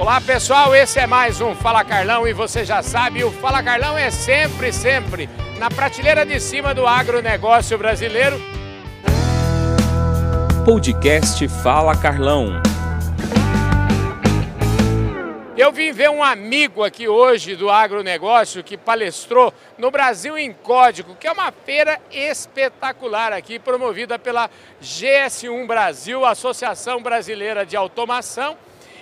Olá pessoal, esse é mais um Fala Carlão e você já sabe, o Fala Carlão é sempre, sempre na prateleira de cima do agronegócio brasileiro. Podcast Fala Carlão. Eu vim ver um amigo aqui hoje do agronegócio que palestrou no Brasil em Código, que é uma feira espetacular aqui, promovida pela GS1 Brasil, Associação Brasileira de Automação.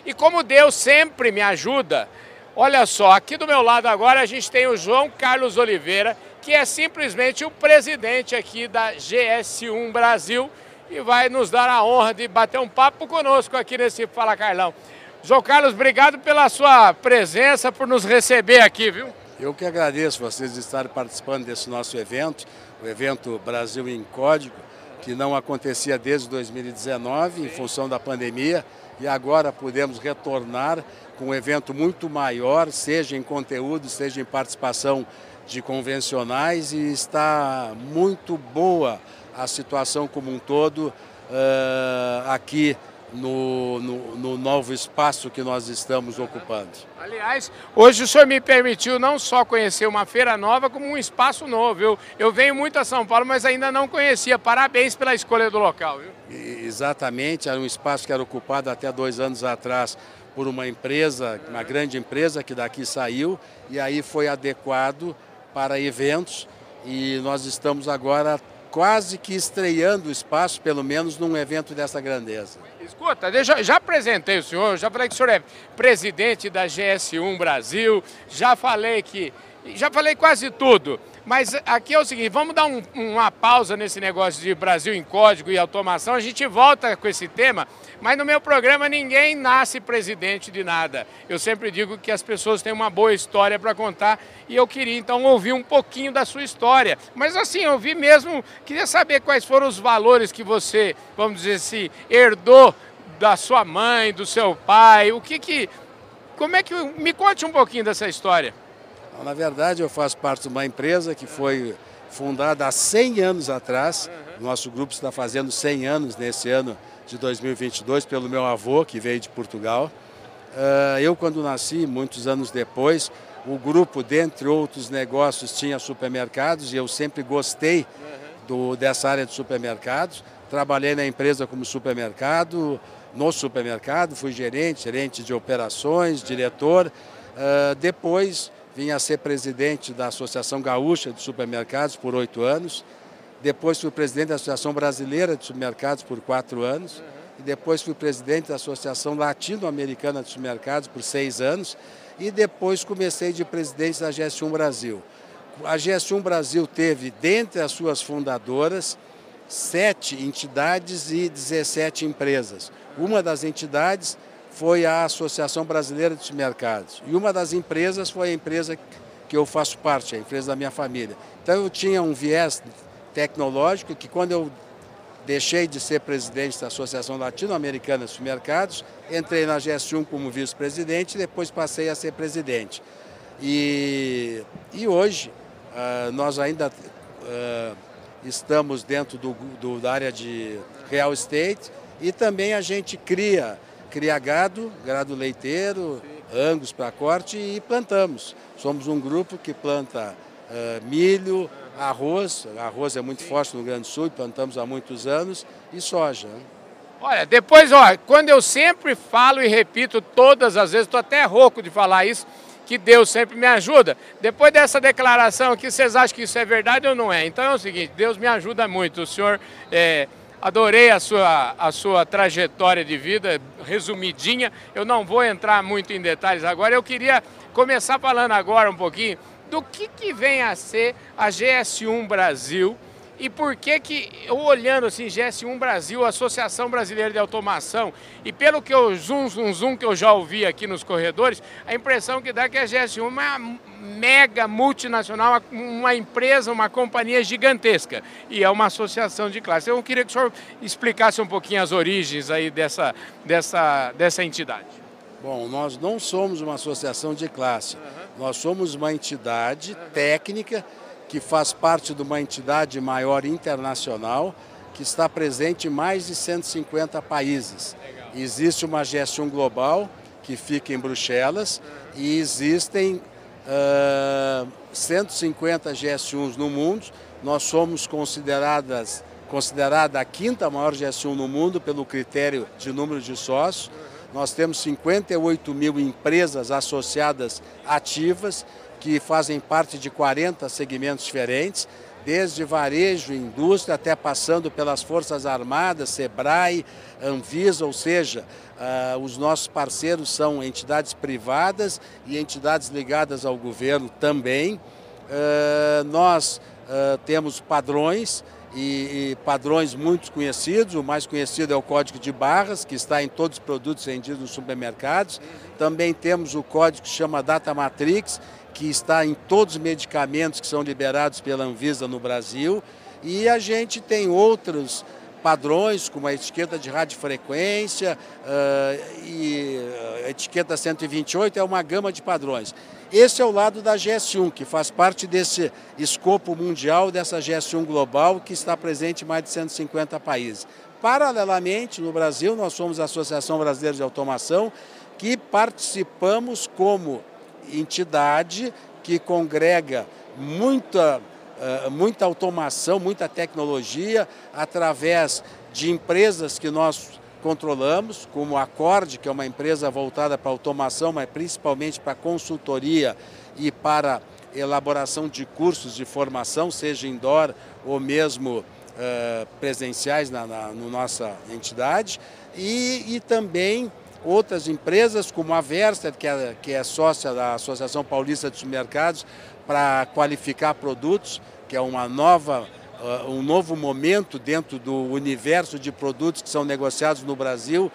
E como Deus sempre me ajuda, olha só, aqui do meu lado agora a gente tem o João Carlos Oliveira, que é simplesmente o presidente aqui da GS1 Brasil e vai nos dar a honra de bater um papo conosco aqui nesse Fala Carlão. João Carlos, obrigado pela sua presença, por nos receber aqui, viu? Eu que agradeço vocês estarem participando desse nosso evento, o evento Brasil em Código, que não acontecia desde 2019 em função da pandemia e agora podemos retornar com um evento muito maior, seja em conteúdo, seja em participação de convencionais e está muito boa a situação como um todo uh, aqui no, no, no, novo espaço que nós estamos ocupando. Aliás, hoje o senhor me permitiu não só conhecer uma feira nova, como um espaço novo. Eu, eu venho muito a São Paulo, mas ainda não conhecia. Parabéns pela escolha do local. Viu? Exatamente, era um espaço que era ocupado até dois anos atrás por uma empresa, uma grande empresa que daqui saiu, e aí foi adequado para eventos. E nós estamos agora quase que estreando o espaço, pelo menos num evento dessa grandeza. Escuta, já, já apresentei o senhor, já falei que o senhor é presidente da GS1 Brasil, já falei que. Já falei quase tudo. Mas aqui é o seguinte, vamos dar um, uma pausa nesse negócio de Brasil em código e automação. A gente volta com esse tema, mas no meu programa ninguém nasce presidente de nada. Eu sempre digo que as pessoas têm uma boa história para contar e eu queria então ouvir um pouquinho da sua história. Mas assim, eu vi mesmo, queria saber quais foram os valores que você, vamos dizer assim, herdou da sua mãe, do seu pai. O que que. Como é que. Me conte um pouquinho dessa história. Na verdade, eu faço parte de uma empresa que foi fundada há 100 anos atrás. Nosso grupo está fazendo 100 anos nesse ano de 2022 pelo meu avô, que veio de Portugal. Ah, eu, quando nasci, muitos anos depois, o grupo, dentre outros negócios, tinha supermercados e eu sempre gostei do, dessa área de supermercados. Trabalhei na empresa como supermercado, no supermercado, fui gerente, gerente de operações, diretor. Uh, depois vim a ser presidente da Associação Gaúcha de Supermercados por oito anos. Depois fui presidente da Associação Brasileira de Supermercados por quatro anos. E depois fui presidente da Associação Latino-Americana de Supermercados por seis anos. E depois comecei de presidente da GS1 Brasil. A GS1 Brasil teve, dentre as suas fundadoras, sete entidades e 17 empresas. Uma das entidades foi a Associação Brasileira de Mercados. E uma das empresas foi a empresa que eu faço parte, a empresa da minha família. Então eu tinha um viés tecnológico que quando eu deixei de ser presidente da Associação Latino-Americana de Supermercados, entrei na GS1 como vice-presidente e depois passei a ser presidente. E, e hoje uh, nós ainda uh, estamos dentro do, do, da área de real estate e também a gente cria cria gado, gado leiteiro, angus para corte e plantamos. Somos um grupo que planta uh, milho, arroz, arroz é muito forte no Rio Grande do Sul, plantamos há muitos anos, e soja. Olha, depois, ó, quando eu sempre falo e repito todas as vezes, estou até rouco de falar isso, que Deus sempre me ajuda. Depois dessa declaração aqui, vocês acham que isso é verdade ou não é? Então é o seguinte, Deus me ajuda muito. O senhor é, Adorei a sua, a sua trajetória de vida, resumidinha. Eu não vou entrar muito em detalhes agora. Eu queria começar falando agora um pouquinho do que, que vem a ser a GS1 Brasil e por que que, olhando assim, GS1 Brasil, Associação Brasileira de Automação, e pelo que eu zoom, zoom, zoom que eu já ouvi aqui nos corredores, a impressão que dá é que a GS1 é uma mega multinacional, uma empresa, uma companhia gigantesca, e é uma associação de classe. Eu queria que o senhor explicasse um pouquinho as origens aí dessa, dessa, dessa entidade. Bom, nós não somos uma associação de classe, uhum. nós somos uma entidade uhum. técnica que faz parte de uma entidade maior internacional que está presente em mais de 150 países. Existe uma GS1 global que fica em Bruxelas, e existem uh, 150 GS1s no mundo. Nós somos consideradas considerada a quinta maior GS1 no mundo pelo critério de número de sócios. Nós temos 58 mil empresas associadas ativas que fazem parte de 40 segmentos diferentes, desde varejo, indústria, até passando pelas Forças Armadas, SEBRAE, Anvisa, ou seja, uh, os nossos parceiros são entidades privadas e entidades ligadas ao governo também. Uh, nós uh, temos padrões e, padrões muito conhecidos. O mais conhecido é o código de barras, que está em todos os produtos vendidos nos supermercados. Também temos o código que chama Data Matrix, que está em todos os medicamentos que são liberados pela Anvisa no Brasil. E a gente tem outros padrões, como a etiqueta de radiofrequência uh, e a etiqueta 128, é uma gama de padrões. Esse é o lado da GS1, que faz parte desse escopo mundial, dessa GS1 global, que está presente em mais de 150 países. Paralelamente, no Brasil, nós somos a Associação Brasileira de Automação, que participamos como entidade que congrega muita muita automação, muita tecnologia, através de empresas que nós controlamos, como a Cord, que é uma empresa voltada para automação, mas principalmente para consultoria e para elaboração de cursos de formação, seja indoor ou mesmo uh, presenciais na, na no nossa entidade, e, e também outras empresas como a Versa, que é, que é sócia da Associação Paulista de Supermercados, para qualificar produtos, que é uma nova, uh, um novo momento dentro do universo de produtos que são negociados no Brasil,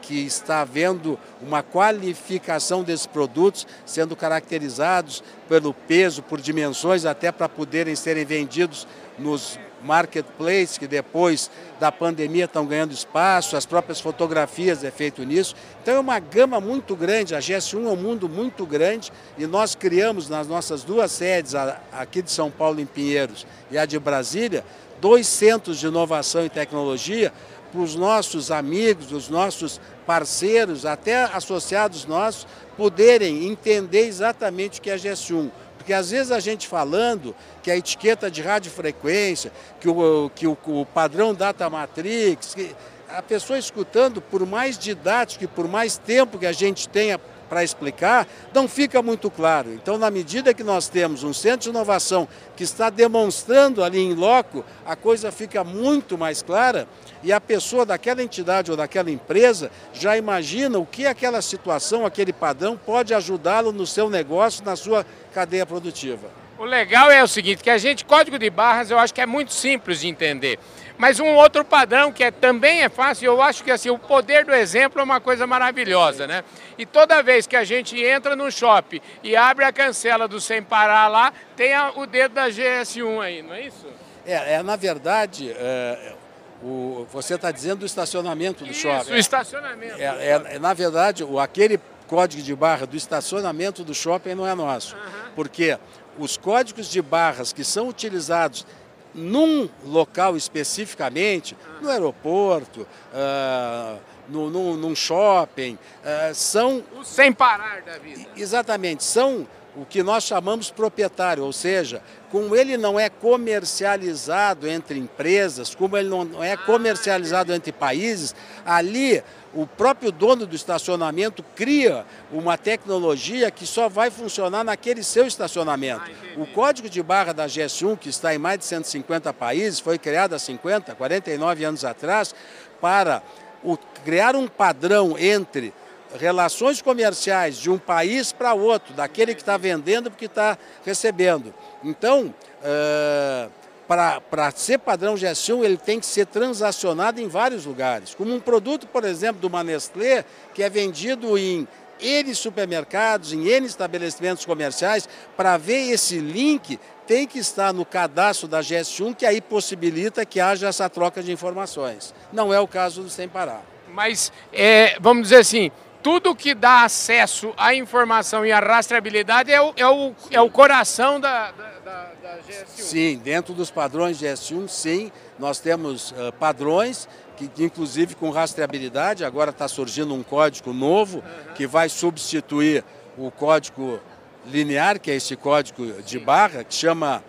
que está havendo uma qualificação desses produtos, sendo caracterizados pelo peso, por dimensões, até para poderem serem vendidos nos marketplaces que depois da pandemia estão ganhando espaço, as próprias fotografias é feito nisso. Então é uma gama muito grande, a GS1 é um mundo muito grande e nós criamos nas nossas duas sedes, aqui de São Paulo em Pinheiros e a de Brasília, dois centros de inovação e tecnologia para os nossos amigos, os nossos parceiros, até associados nossos, poderem entender exatamente o que é a GS1 porque às vezes a gente falando que a etiqueta de radiofrequência, que o, que o, o padrão data matrix, que a pessoa escutando, por mais didático e por mais tempo que a gente tenha para explicar, não fica muito claro. Então, na medida que nós temos um centro de inovação que está demonstrando ali em loco, a coisa fica muito mais clara e a pessoa daquela entidade ou daquela empresa já imagina o que aquela situação, aquele padrão pode ajudá-lo no seu negócio, na sua cadeia produtiva. O legal é o seguinte, que a gente, código de barras, eu acho que é muito simples de entender. Mas um outro padrão que é, também é fácil, eu acho que assim, o poder do exemplo é uma coisa maravilhosa, né? E toda vez que a gente entra no shopping e abre a cancela do Sem Parar lá, tem a, o dedo da GS1 aí, não é isso? É, é na verdade, é, o, você está dizendo do estacionamento do isso, shopping. o estacionamento. É, é, na verdade, o, aquele código de barra do estacionamento do shopping não é nosso. Porque os códigos de barras que são utilizados num local especificamente, no aeroporto, uh, no, no, num shopping, uh, são... O sem parar da vida. Exatamente, são o que nós chamamos proprietário, ou seja, como ele não é comercializado entre empresas, como ele não é comercializado entre países, ali o próprio dono do estacionamento cria uma tecnologia que só vai funcionar naquele seu estacionamento. Ah, o código de barra da GS1, que está em mais de 150 países, foi criado há 50, 49 anos atrás, para o, criar um padrão entre relações comerciais de um país para outro, daquele que está vendendo para que está recebendo. Então, uh, para ser padrão GS1, ele tem que ser transacionado em vários lugares. Como um produto, por exemplo, do Nestlé, que é vendido em N supermercados, em N estabelecimentos comerciais, para ver esse link, tem que estar no cadastro da GS1, que aí possibilita que haja essa troca de informações. Não é o caso do Sem Parar. Mas, é, vamos dizer assim, tudo que dá acesso à informação e à rastreabilidade é o, é o, é o coração da, da, da, da, GS1. Sim, dentro dos padrões GS1, sim, nós temos uh, padrões que inclusive com rastreabilidade, agora está surgindo um código novo que vai substituir o código linear, que é esse código de barra, que chama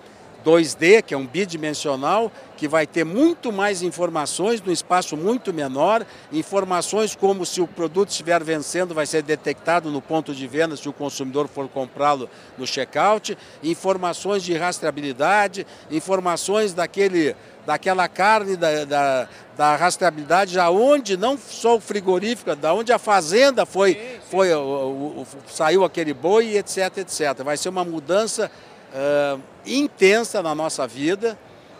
2D, que é um bidimensional, que vai ter muito mais informações no espaço muito menor, informações como se o produto estiver vencendo vai ser detectado no ponto de venda se o consumidor for comprá-lo no checkout, informações de rastreabilidade, informações daquele, daquela carne da, da, da rastreabilidade, aonde não só o frigorífico, da onde a fazenda foi, foi o, o, o, saiu aquele boi, etc, etc. Vai ser uma mudança uh, intensa na nossa vida.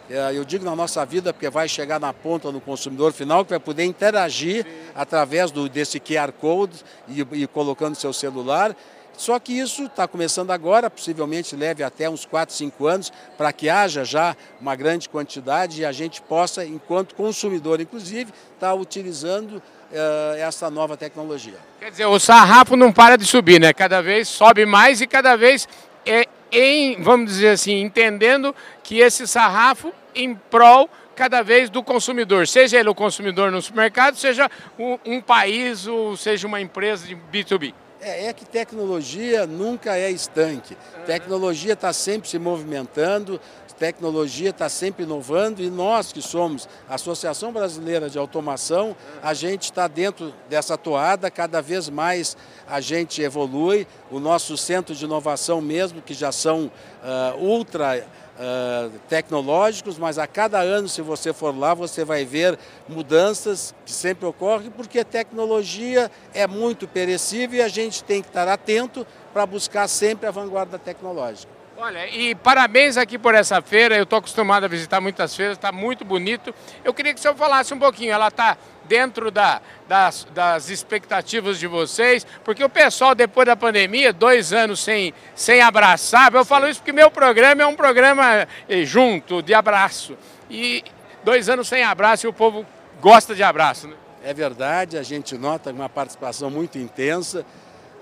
Uh, eu digo na nossa vida porque vai chegar na ponta no consumidor final, que vai poder interagir através do, desse QR Code e, e colocando seu celular. Só que isso está começando agora, possivelmente leve até uns 4, 5 anos, para que haja já uma grande quantidade e a gente possa, enquanto consumidor, inclusive, estar tá utilizando uh, essa nova tecnologia. Quer dizer, o sarrafo não para de subir, né? Cada vez sobe mais e cada vez é, em, vamos dizer assim, entendendo que esse sarrafo em prol cada vez do consumidor, seja ele o consumidor no supermercado, seja um, país ou seja uma empresa de B2B. É, é que tecnologia nunca é estanque. Tecnologia está sempre se movimentando, tecnologia está sempre inovando e nós que somos a Associação Brasileira de Automação, a gente está dentro dessa toada, cada vez mais a gente evolui, o nosso centro de inovação mesmo, que já são uh, ultra uh, tecnológicos, mas a cada ano, se você for lá, você vai ver mudanças que sempre ocorrem, porque tecnologia é muito perecível e a gente tem que estar atento para buscar sempre a vanguarda tecnológica. Olha, e parabéns aqui por essa feira. Eu estou acostumado a visitar muitas feiras, está muito bonito. Eu queria que o senhor falasse um pouquinho. Ela está dentro da, das, das, expectativas de vocês, porque o pessoal, depois da pandemia, dois anos sem, sem abraçar, eu falo isso porque meu programa é um programa eh, junto, de abraço. E dois anos sem abraço e o povo gosta de abraço. Né? É verdade, a gente nota uma participação muito intensa.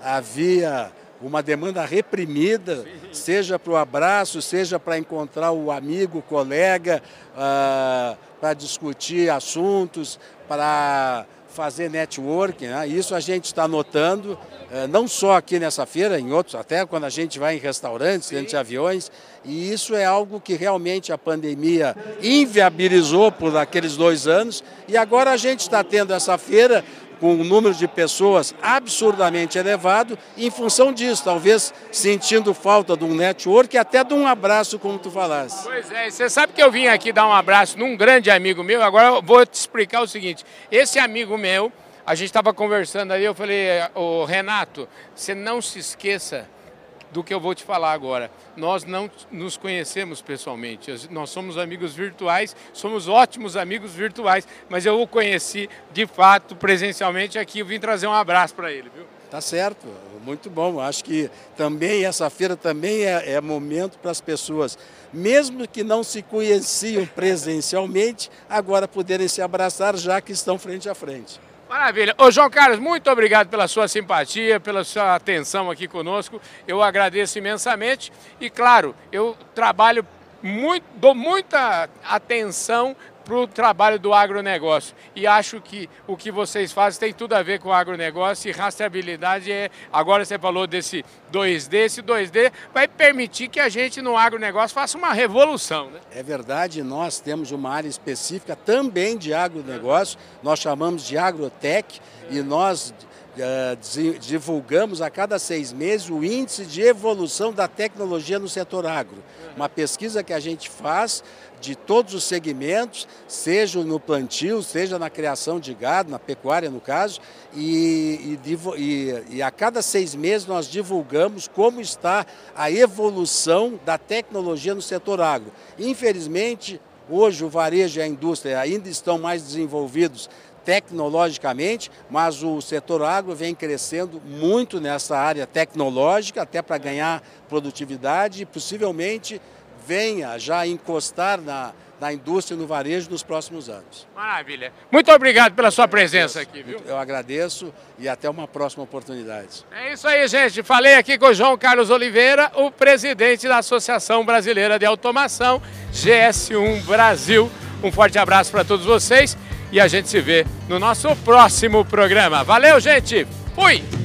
Havia uma demanda reprimida, seja para o abraço, seja para encontrar o amigo, o colega, uh, para discutir assuntos, para fazer networking. Né? Isso a gente está notando, uh, não só aqui nessa feira, em outros, até quando a gente vai em restaurantes, dentro de aviões, e isso é algo que realmente a pandemia inviabilizou por aqueles dois anos, e agora a gente está tendo essa feira com um número de pessoas absurdamente elevado, em função disso, talvez sentindo falta de um network e até de um abraço, como tu falaste. Pois é, você sabe que eu vim aqui dar um abraço num grande amigo meu, agora eu vou te explicar o seguinte, esse amigo meu, a gente estava conversando aí, eu falei, o Renato, você não se esqueça do que eu vou te falar agora. Nós não nos conhecemos pessoalmente, nós somos amigos virtuais, somos ótimos amigos virtuais, mas eu o conheci de fato presencialmente aqui, eu vim trazer um abraço para ele, viu? Tá certo, muito bom. Acho que também essa feira também é, é momento para as pessoas, mesmo que não se conheciam presencialmente, agora poderem se abraçar já que estão frente a frente. Maravilha. Ô João Carlos, muito obrigado pela sua simpatia, pela sua atenção aqui conosco. Eu agradeço imensamente e, claro, eu trabalho muito, dou muita atenção para o trabalho do agronegócio. E acho que o que vocês fazem tem tudo a ver com o agronegócio e rastreabilidade é. Agora você falou desse 2D, esse 2D vai permitir que a gente no agronegócio faça uma revolução. Né? É verdade, nós temos uma área específica também de agronegócio, nós chamamos de agrotech e nós Uh, divulgamos a cada seis meses o índice de evolução da tecnologia no setor agro. Uma pesquisa que a gente faz de todos os segmentos, seja no plantio, seja na criação de gado, na pecuária no caso, e, e, e, a cada seis meses nós divulgamos como está a evolução da tecnologia no setor agro. Infelizmente, hoje o varejo e a indústria ainda estão mais desenvolvidos tecnologicamente, mas o setor agro vem crescendo muito nessa área tecnológica, até para ganhar produtividade e possivelmente venha já encostar na, na indústria e no varejo nos próximos anos. Maravilha. Muito obrigado pela sua presença aqui, viu? Eu agradeço e até uma próxima oportunidade. É isso aí, gente. Falei aqui com o João Carlos Oliveira, o presidente da Associação Brasileira de Automação, GS1 Brasil. Um forte abraço para todos vocês. e a gente se vê no nosso próximo programa. Valeu, gente! Fui!